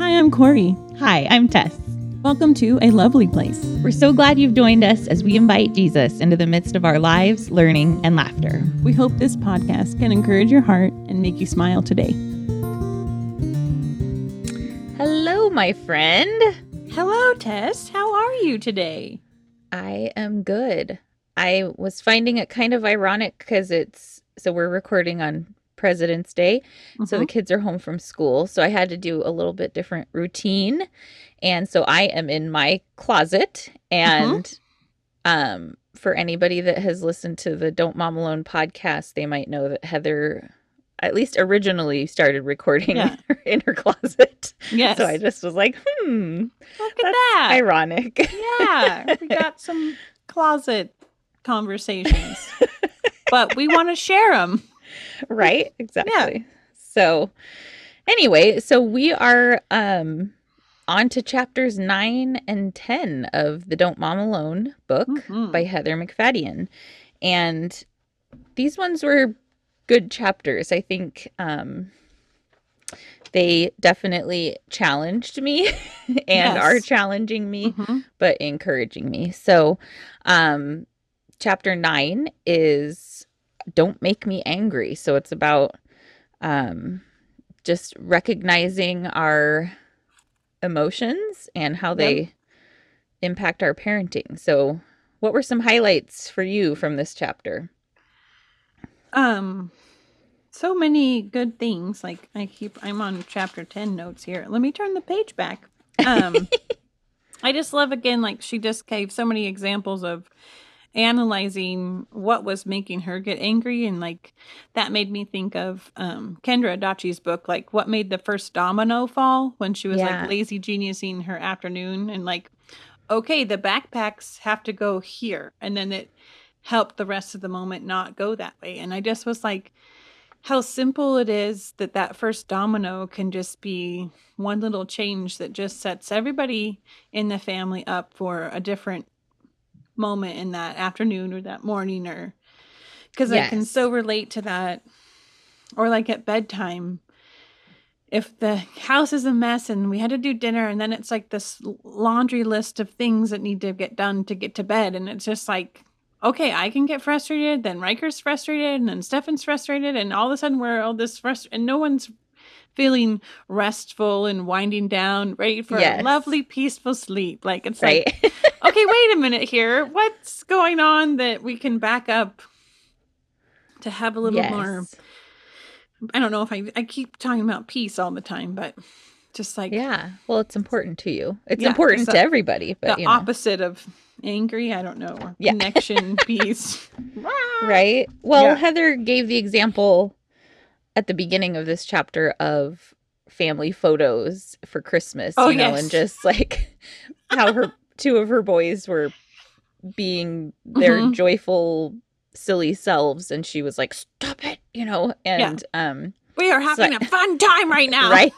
Hi, I'm Corey. Hi, I'm Tess. Welcome to A Lovely Place. We're so glad you've joined us as we invite Jesus into the midst of our lives, learning, and laughter. We hope this podcast can encourage your heart and make you smile today. Hello, my friend. Hello, Tess. How are you today? I am good. I was finding it kind of ironic because it's so we're recording on President's Day. So the Mhm. kids are home from school. So I had to do a little bit different routine. And so I am in my closet. And um, for anybody that has listened to the Don't Mom Alone podcast, they might know that Heather at least originally started recording Yeah. in her closet. yes. So I just was like, hmm, Look at that. ironic. yeah, we got some closet conversations, but we want to share them. right exactly Yeah. so anyway so we are um on to chapters 9 and 10 of the don't mom alone book Mhm. by heather macfadyen and these ones were good chapters i think um they definitely challenged me and Yes. are challenging me Mhm. but encouraging me. So, um, chapter nine is "Don't Make Me Angry." So it's about um, just recognizing our emotions and how they impact our parenting. So, what were some highlights for you from this chapter? Um, so many good things. Like I keep, I'm on chapter 10 notes here. Let me turn the page back. Um, I just love again, like she just gave so many examples of analyzing what was making her get angry. And like that made me think of um, Kendra Adachi's book, like what made the first domino fall when she was Yeah. like lazy geniusing her afternoon and like, okay, the backpacks have to go here. And then it helped the rest of the moment not go that way. And I just was like, how simple it is that that first domino can just be one little change that just sets everybody in the family up for a different moment in that afternoon or that morning or because I can so relate to that or like at bedtime if the house is a mess and we had to do dinner and then it's like this laundry list of things that need to get done to get to bed and it's just like okay i can get frustrated then riker's frustrated and then stephan's frustrated and all of a sudden we're all this frustrated and no one's feeling restful and winding down ready for Yes. a lovely peaceful sleep like it's like Right? okay, wait a minute here. What's going on that we can back up to have a little more? I don't know if I I keep talking about peace all the time, but just like Yeah. Well, it's important to you. It's Yeah, important to a- everybody, but the you know. opposite of angry. I don't know. Or Yeah. Connection, peace. Right. Well, Yeah. Heather gave the example at the beginning of this chapter of family photos for Christmas, Oh, you know, yes. and just like how her two of her boys were being their Mhm. joyful silly selves and she was like stop it you know and um We are having a fun time right now. right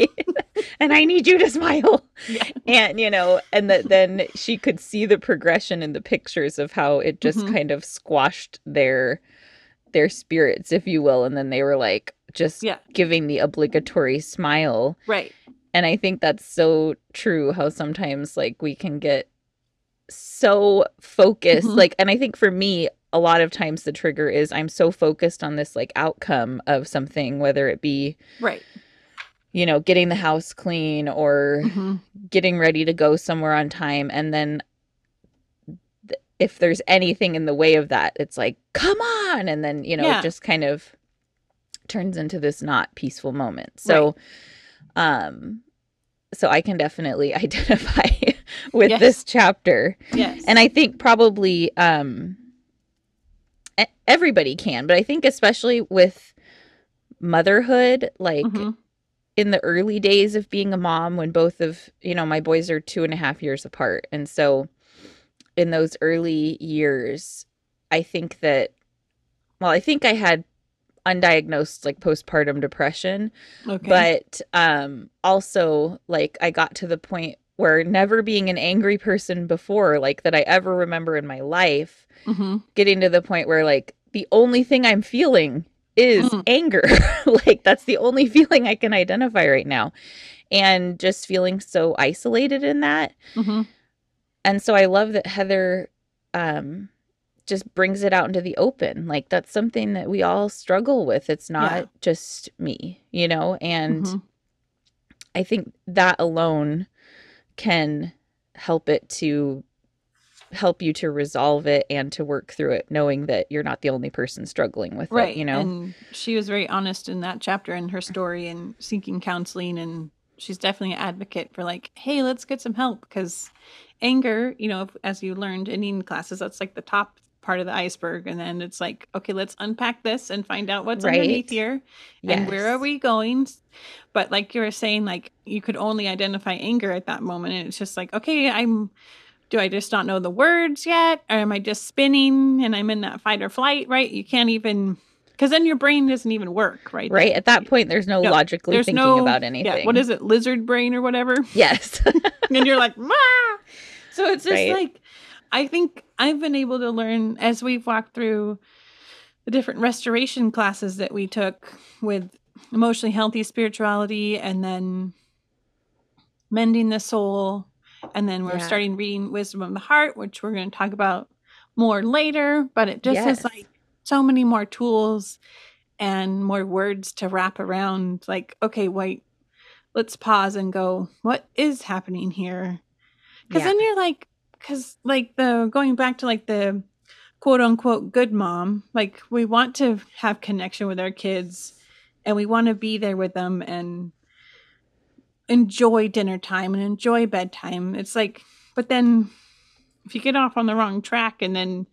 and i need you to smile Yeah. and you know and that then she could see the progression in the pictures of how it just Mhm. kind of squashed their their spirits if you will and then they were like just Yeah. giving the obligatory smile Right. and i think that's so true how sometimes like we can get so focused Mhm. like and i think for me a lot of times the trigger is i'm so focused on this like outcome of something whether it be Right. you know getting the house clean or Mhm. getting ready to go somewhere on time and then th- if there's anything in the way of that it's like come on and then you know Yeah. it just kind of turns into this not peaceful moment so um so i can definitely identify with Yes. this chapter Yes. and i think probably um everybody can but i think especially with motherhood like Mhm. in the early days of being a mom when both of you know my boys are two and a half years apart and so in those early years i think that well i think i had undiagnosed like postpartum depression okay. but um also like i got to the point where never being an angry person before like that i ever remember in my life Mhm. getting to the point where like the only thing i'm feeling is mm. anger. like that's the only feeling I can identify right now. And just feeling so isolated in that. Mm-hmm. And so I love that Heather um just brings it out into the open. Like that's something that we all struggle with. It's not yeah. just me, you know? And mm-hmm. I think that alone can help it to help you to resolve it and to work through it knowing that you're not the only person struggling with right. it you know and she was very honest in that chapter in her story and seeking counseling and she's definitely an advocate for like hey let's get some help because anger you know as you learned in classes that's like the top part of the iceberg and then it's like okay let's unpack this and find out what's right. underneath here yes. and where are we going but like you were saying like you could only identify anger at that moment and it's just like okay i'm do I just not know the words yet? Or am I just spinning and I'm in that fight or flight, right? You can't even because then your brain doesn't even work, right? Right. At that point, there's no, no logically there's thinking no, about anything. Yeah, what is it? Lizard brain or whatever? Yes. and you're like, Ma! So it's just right. like, I think I've been able to learn as we've walked through the different restoration classes that we took with emotionally healthy spirituality and then mending the soul and then we're yeah. starting reading Wisdom of the Heart, which we're going to talk about more later. But it just yes. has like so many more tools and more words to wrap around. Like, okay, wait, let's pause and go, what is happening here? Because yeah. then you're like, because like the going back to like the quote unquote good mom, like we want to have connection with our kids and we want to be there with them and enjoy dinner time and enjoy bedtime. It's like, but then if you get off on the wrong track and then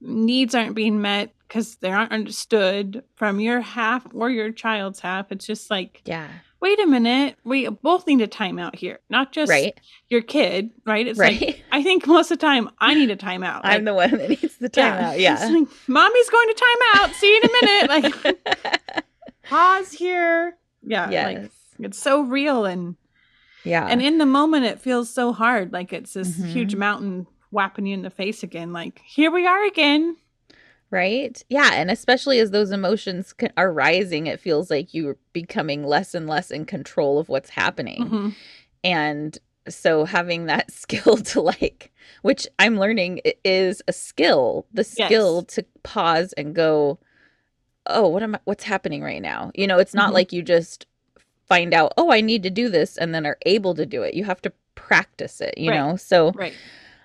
needs aren't being met because they aren't understood from your half or your child's half, it's just like, yeah. Wait a minute. We both need a timeout here, not just right. your kid, right? It's right. like I think most of the time I need a timeout. I'm the one that needs the timeout. Yeah, yeah. Like, mommy's going to timeout. See you in a minute. Like pause here. Yeah, yes. like it's so real and yeah. And in the moment it feels so hard. Like it's this mm-hmm. huge mountain whapping you in the face again. Like, here we are again. Right? Yeah. And especially as those emotions are rising, it feels like you're becoming less and less in control of what's happening. Mm-hmm. And so having that skill to like, which I'm learning is a skill, the skill yes. to pause and go, oh, what am I, what's happening right now? You know, it's not mm-hmm. like you just find out, oh, I need to do this, and then are able to do it. You have to practice it, you right. know? So, right.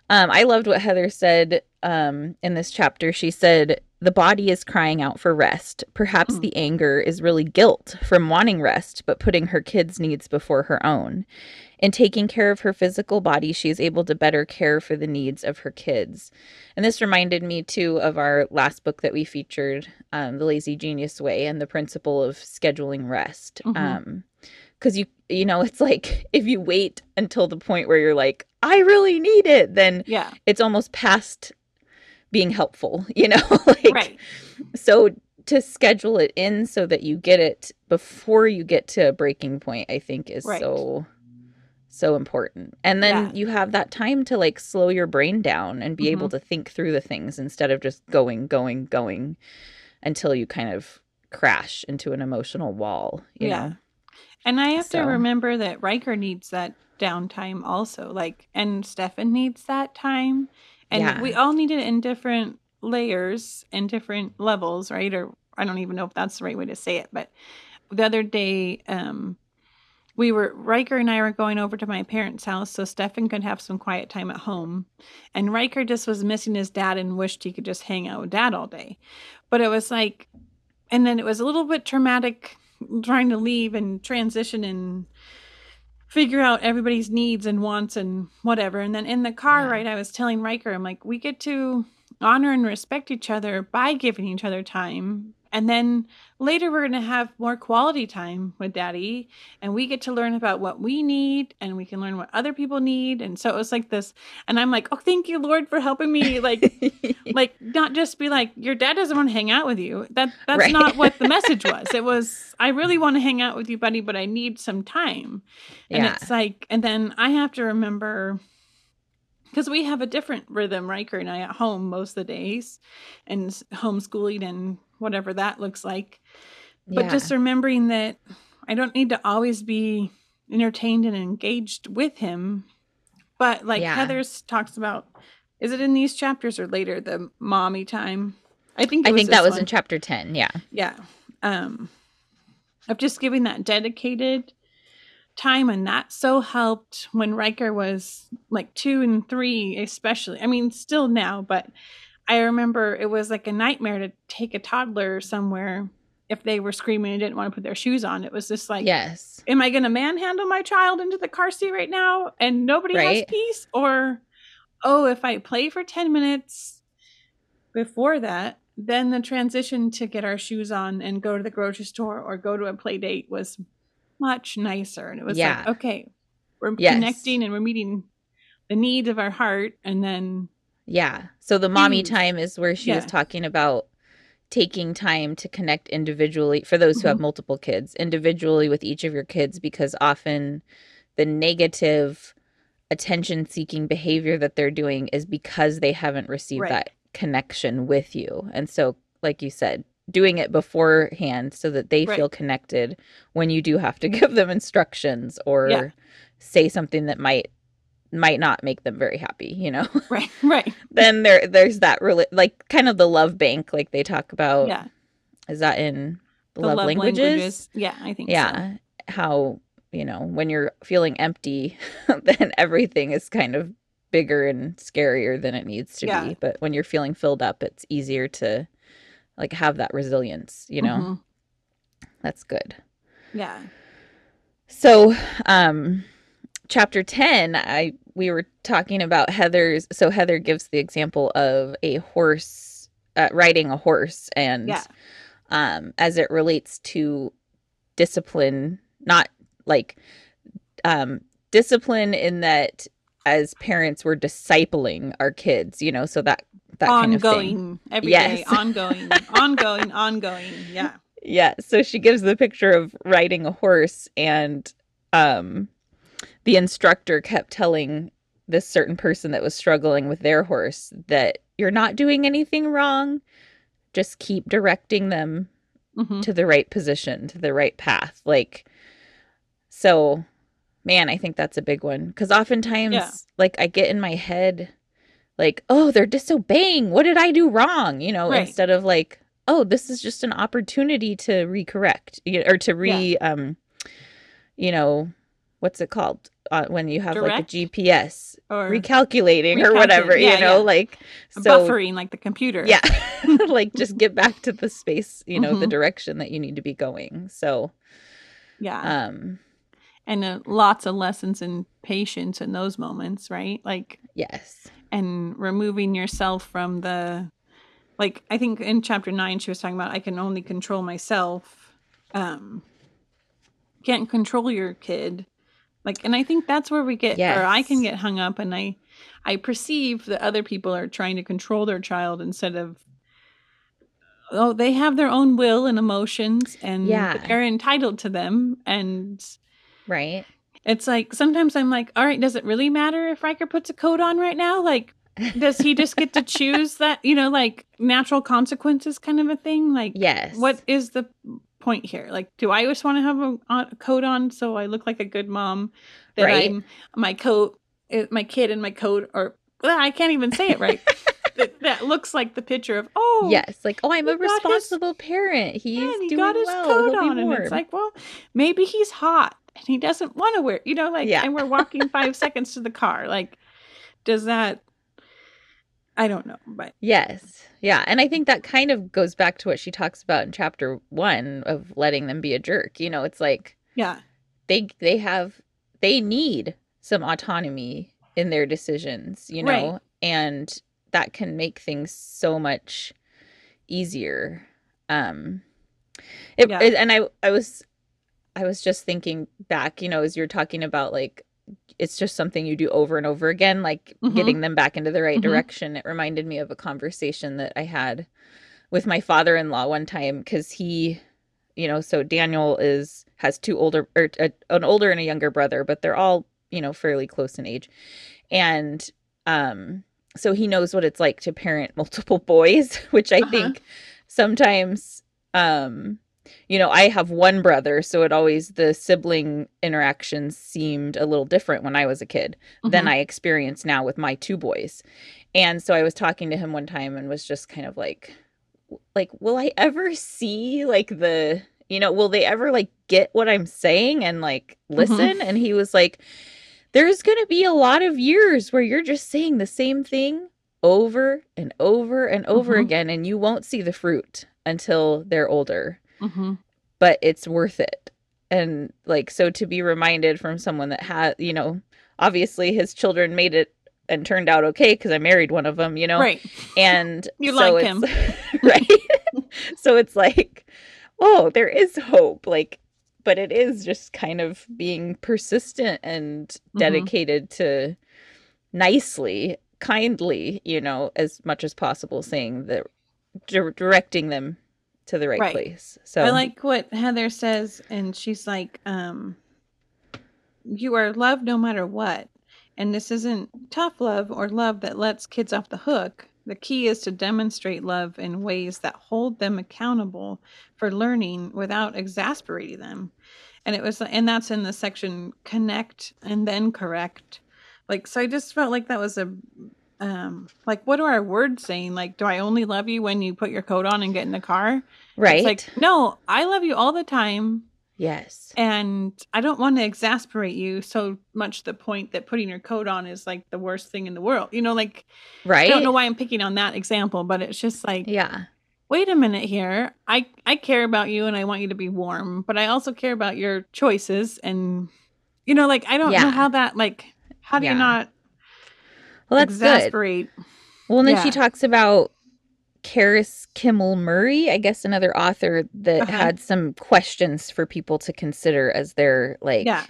Um, I loved what Heather said um, in this chapter. She said, the body is crying out for rest. Perhaps mm. the anger is really guilt from wanting rest, but putting her kids' needs before her own. In taking care of her physical body, she is able to better care for the needs of her kids. And this reminded me, too, of our last book that we featured, um, The Lazy Genius Way, and the principle of scheduling rest. Mm-hmm. Um, because you you know it's like if you wait until the point where you're like i really need it then yeah it's almost past being helpful you know like right. so to schedule it in so that you get it before you get to a breaking point i think is right. so so important and then yeah. you have that time to like slow your brain down and be mm-hmm. able to think through the things instead of just going going going until you kind of crash into an emotional wall you yeah. know and I have so. to remember that Riker needs that downtime also. Like, and Stephan needs that time. And yeah. we all need it in different layers and different levels, right? Or I don't even know if that's the right way to say it. But the other day, um, we were Riker and I were going over to my parents' house so Stephan could have some quiet time at home. And Riker just was missing his dad and wished he could just hang out with dad all day. But it was like and then it was a little bit traumatic trying to leave and transition and figure out everybody's needs and wants and whatever. And then in the car, yeah. right, I was telling Riker, I'm like, we get to honor and respect each other by giving each other time and then later we're going to have more quality time with daddy and we get to learn about what we need and we can learn what other people need and so it was like this and I'm like, "Oh, thank you Lord for helping me like like not just be like your dad doesn't want to hang out with you." That that's right. not what the message was. It was I really want to hang out with you, buddy, but I need some time. And yeah. it's like and then I have to remember because we have a different rhythm, Riker and I at home most of the days, and homeschooling and whatever that looks like. But Yeah. just remembering that I don't need to always be entertained and engaged with him. But like Yeah. Heather's talks about, is it in these chapters or later the mommy time? I think I think that was in chapter 10. Yeah. yeah. Um, of just giving that dedicated time, and that so helped when Riker was like two and three, especially. I mean, still now, but I remember it was like a nightmare to take a toddler somewhere if they were screaming and didn't want to put their shoes on. It was just like, yes. am I going to manhandle my child into the car seat right now and nobody has peace? Or, oh, if I play for 10 minutes before that, then the transition to get our shoes on and go to the grocery store or go to a play date was much nicer. And it was Yeah. like, okay, we're Yes. connecting and we're meeting the needs of our heart. And then, Yeah. So the mommy time is where she was talking about taking time to connect individually for those who have Mhm. multiple kids, individually with each of your kids because often the negative attention seeking behavior that they're doing is because they haven't received Right. that connection with you. And so like you said, doing it beforehand so that they Right. feel connected when you do have to give them instructions or Yeah. say something that might might not make them very happy, you know right, right. then there there's that really like kind of the love bank like they talk about yeah. is that in the, The love, languages? Yeah, I think so. yeah how you know when you're feeling empty then everything is kind of bigger and scarier than it needs to Yeah. be but when you're feeling filled up it's easier to like have that resilience you know Mhm. that's good Yeah. So, um chapter 10, I we were talking about Heather's so Heather gives the example of a horse uh, riding a horse and Yeah. um as it relates to discipline, not like um discipline in that as parents we're discipling our kids, you know, so that that kind of thing. ongoing every day, Yes. ongoing ongoing ongoing yeah Yeah. So she gives the picture of riding a horse, and um, the instructor kept telling this certain person that was struggling with their horse that you're not doing anything wrong. Just keep directing them Mhm. to the right position, to the right path. Like, so, man, I think that's a big one because oftentimes, Yeah. like, I get in my head, like, oh, they're disobeying. What did I do wrong? You know, Right. instead of like, oh, this is just an opportunity to recorrect or to re, um, you know, what's it called? Uh, when you have like a GPS or recalculating or whatever, yeah, you know, yeah. like so buffering like the computer. Yeah. Like just get back to the space you know the Mhm. direction that you need to be going. So yeah. um and uh, lots of lessons in patience in those moments right? Like yes. and removing yourself from the like i think in chapter 9 she was talking about i can only control myself um can't control your kid like and i think that's where we get or i can get hung up and i i perceive that other people are trying to control their child instead of oh they have their own will and emotions and Yeah. they're entitled to them. And right. it's like sometimes i'm like all right does it really matter if riker puts a coat on right now? Like does he just get to choose that you know like natural consequences kind of a thing? Like yes. what is the point here like do i just want to have a, a coat on so i look like a good mom that Right. i'm my coat uh, my kid and my coat are. Ugh, i can't even say it right that, that looks like the picture of oh yes like oh i'm a got his- responsible parent he's yeah, he doing got his well coat He'll on and it's like well maybe he's hot and he doesn't want to wear you know like Yeah. and we're walking five seconds to the car like does that i don't know but Yes. Yeah. And I think that kind of goes back to what she talks about in chapter one of letting them be a jerk. You know, it's like yeah they they have they need some autonomy in their decisions, you know, Right. and that can make things so much easier. Um it, Yeah. it- and I I was I was just thinking back, you know, as you're talking about like it's just something you do over and over again, like Mhm. getting them back into the right Mhm. direction. It reminded me of a conversation that I had with my father-in-law one time because he, you know, so Daniel is has two older or a, an older and a younger brother, but they're all you know fairly close in age, and um, so he knows what it's like to parent multiple boys, which I Uh-huh. think sometimes um you know, I have one brother, so it always the sibling interactions seemed a little different when I was a kid mm-hmm. than I experience now with my two boys. And so I was talking to him one time and was just kind of like like will I ever see like the you know, will they ever like get what I'm saying and like mm-hmm. listen? Mm-hmm. And he was like there's going to be a lot of years where you're just saying the same thing over and over and over mm-hmm. again and you won't see the fruit until they're older mm-hmm. but it's worth it. And like, so to be reminded from someone that had, you know, obviously his children made it and turned out okay because I married one of them, you know? Right. And you so like him. right. so it's like, oh, there is hope. Like, but it is just kind of being persistent and mm-hmm. dedicated mm-hmm. to nicely, kindly, you know, as much as possible, saying that di- directing them to the right, right, place. So I like what Heather says, and she's like, um, "You are loved no matter what." And this isn't tough love or love that lets kids off the hook. The key is to demonstrate love in ways that hold them accountable for learning without exasperating them. And it was, and that's in the section connect and then correct. Like, so I just felt like that was a um like what are our words saying? Like do i only love you when you put your coat on and get in the car? Right it's like no i love you all the time. Yes. And i don't want to exasperate you so much the point that putting your coat on is like the worst thing in the world. You know like right i don't know why i'm picking on that example but it's just like yeah. wait a minute here. I i care about you and i want you to be warm but i also care about your choices and you know like i don't yeah. know how that like how do yeah. you not well, that's exasperate. Good. Well, and then yeah. she talks about Karis Kimmel Murray, I guess another author that uh-huh. had some questions for people to consider as they're like yeah.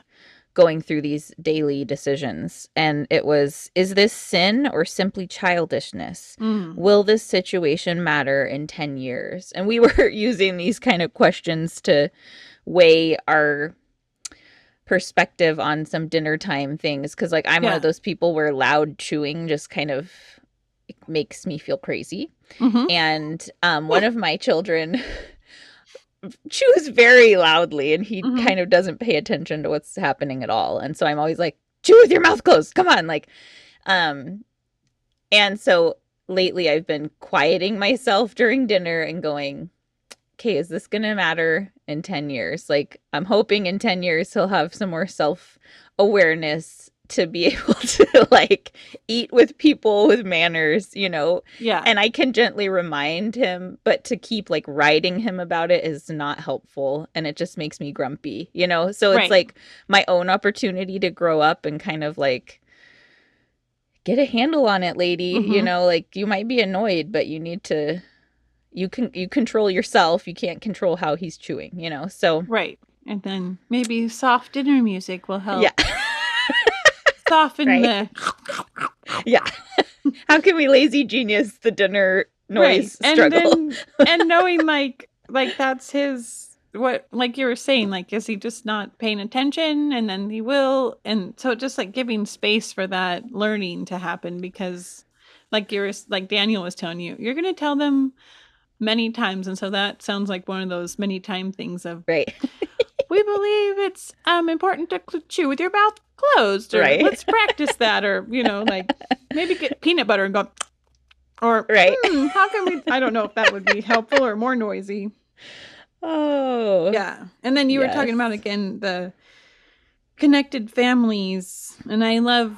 going through these daily decisions. And it was is this sin or simply childishness? Mm. Will this situation matter in 10 years? And we were using these kind of questions to weigh our perspective on some dinner time things because like i'm yeah. one of those people where loud chewing just kind of makes me feel crazy mm-hmm. and um, one of my children chews very loudly and he mm-hmm. kind of doesn't pay attention to what's happening at all and so i'm always like chew with your mouth closed come on like um and so lately i've been quieting myself during dinner and going okay, is this going to matter in 10 years? Like, I'm hoping in 10 years he'll have some more self awareness to be able to like eat with people with manners, you know? Yeah. And I can gently remind him, but to keep like writing him about it is not helpful. And it just makes me grumpy, you know? So it's right. like my own opportunity to grow up and kind of like, get a handle on it lady mm-hmm. you know like you might be annoyed but you need to you can you control yourself. You can't control how he's chewing you know? So right. And then maybe soft dinner music will help. Yeah. Soften the yeah. How can we lazy genius the dinner noise right. struggle and, then, and knowing like like that's his what like you were saying like is he just not paying attention? And then he will. And so just like giving space for that learning to happen because like you're like daniel was telling you you're gonna tell them many times and so that sounds like one of those many time things of right we believe it's um important to chew with your mouth closed or right. let's practice that or you know like maybe get peanut butter and go or right hmm, how can we i don't know if that would be helpful or more noisy oh yeah and then you yes. were talking about again the connected families and i love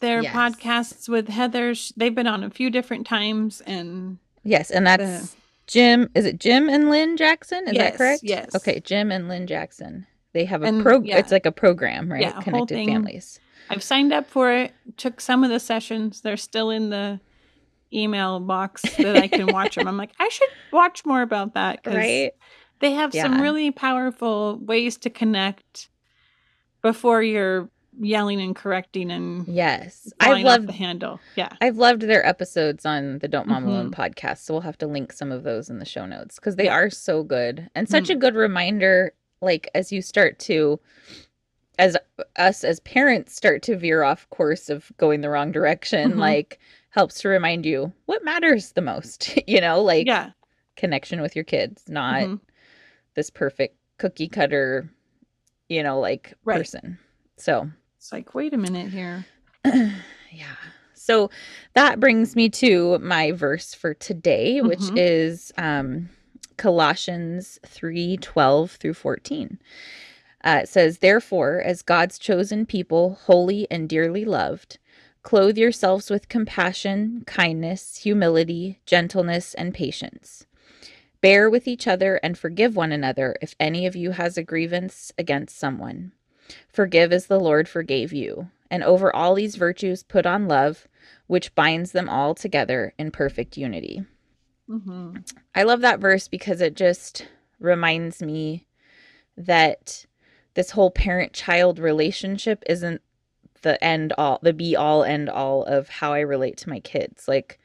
their yes. podcasts with heather they've been on a few different times and yes and that's Jim, is it Jim and Lynn Jackson? Is yes, that correct? Yes. Okay, Jim and Lynn Jackson. They have a program. Yeah. It's like a program, right? Yeah, Connected Families. I've signed up for it. Took some of the sessions. They're still in the email box that I can watch them. I'm like, I should watch more about that. Right. They have yeah. some really powerful ways to connect before you're yelling and correcting and yes i've loved the handle yeah i've loved their episodes on the don't mom mm-hmm. alone podcast so we'll have to link some of those in the show notes because they yeah. are so good and such mm-hmm. a good reminder like as you start to as us as parents start to veer off course of going the wrong direction mm-hmm. like helps to remind you what matters the most you know like yeah connection with your kids, not Mhm. this perfect cookie cutter, you know, like Right. person. So, It's like, wait a minute here. yeah. So that brings me to my verse for today, which Mhm. is um, Colossians 3 12 through 14. Uh, it says, Therefore, as God's chosen people, holy and dearly loved, clothe yourselves with compassion, kindness, humility, gentleness, and patience. Bear with each other and forgive one another if any of you has a grievance against someone. Forgive as the Lord forgave you. And over all these virtues, put on love, which binds them all together in perfect unity. hmm I love that verse because it just reminds me that this whole parent child relationship isn't the end all, the be all end all of how I relate to my kids. Like,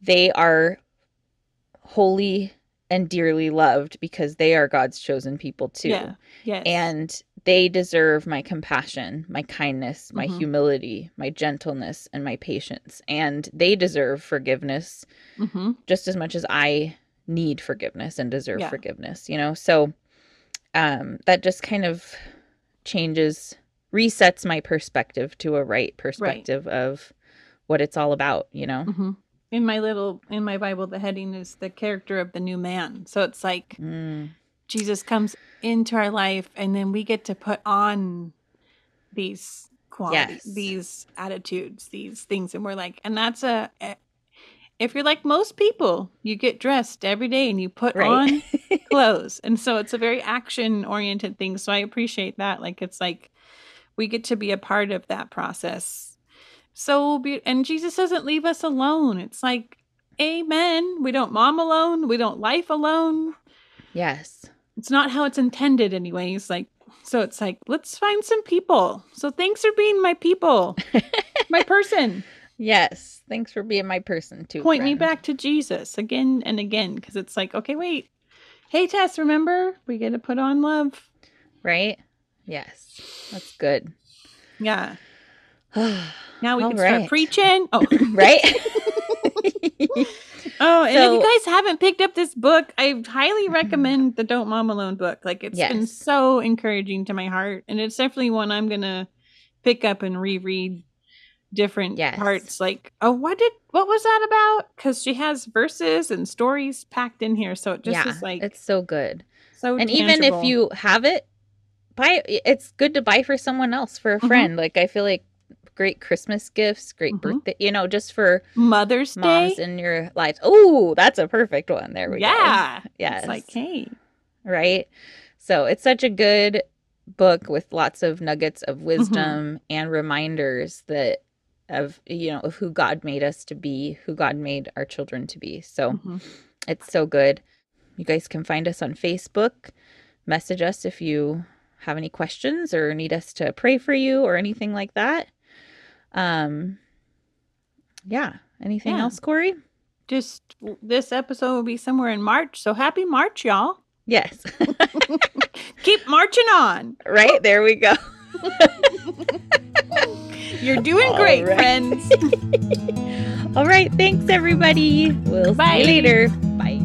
they are holy and dearly loved because they are God's chosen people too Yeah. Yes. and they deserve my compassion, my kindness, my Mhm. humility, my gentleness, and my patience. And they deserve forgiveness hmm just as much as I need forgiveness and deserve Yeah. forgiveness, you know? So um, that just kind of changes, resets my perspective to a right perspective of what it's all about, you know? hmm In my little in my Bible, the heading is the character of the new man. So it's like Mm, Jesus comes into our life, and then we get to put on these qualities, Yes. these attitudes, these things, and we're like, and that's a. If you're like most people, you get dressed every day and you put Right. on clothes. And so it's a very action oriented thing. So I appreciate that. Like it's like we get to be a part of that process. So be and Jesus doesn't leave us alone. It's like amen. We don't mom alone. We don't life alone. yes. It's not how it's intended anyways. Like so it's like let's find some people. So thanks for being my people. my person. Yes. Thanks for being my person too. Point me back to Jesus again and again because it's like okay, wait. Hey Tess, remember? We get to put on love. Right? Yes. That's good. Yeah. Now we All can start preaching. Oh, right? oh, and if you guys haven't picked up this book, I highly recommend the Don't Mom Alone book. Like it's been so encouraging to my heart, and it's definitely one I'm gonna pick up and reread different Yes. parts. Like, oh, what did what was that about? Because she has verses and stories packed in here, so it just yeah, is like it's so good. so. and even if you have it, buy it it's good to buy for someone else for a Mhm. friend. Like I feel like great Christmas gifts, great Mhm. birthday, you know, just for Mother's moms Day, in your lives. Oh, that's a perfect one. There we go. yeah, Yes. it's like hey, right? So it's such a good book with lots of nuggets Mm-hmm. of wisdom and reminders that of you know of who God made us to be, who God made our children to be. So Mhm. it's so good. You guys can find us on Facebook. Message us if you have any questions or need us to pray for you or anything like that. Um yeah. Anything Yeah. else, Corey? just this episode will be somewhere in March. So happy March, y'all. Yes. Keep marching on. right, there we go. You're doing All great, right. friends. All right, thanks everybody. We'll see you later. Bye.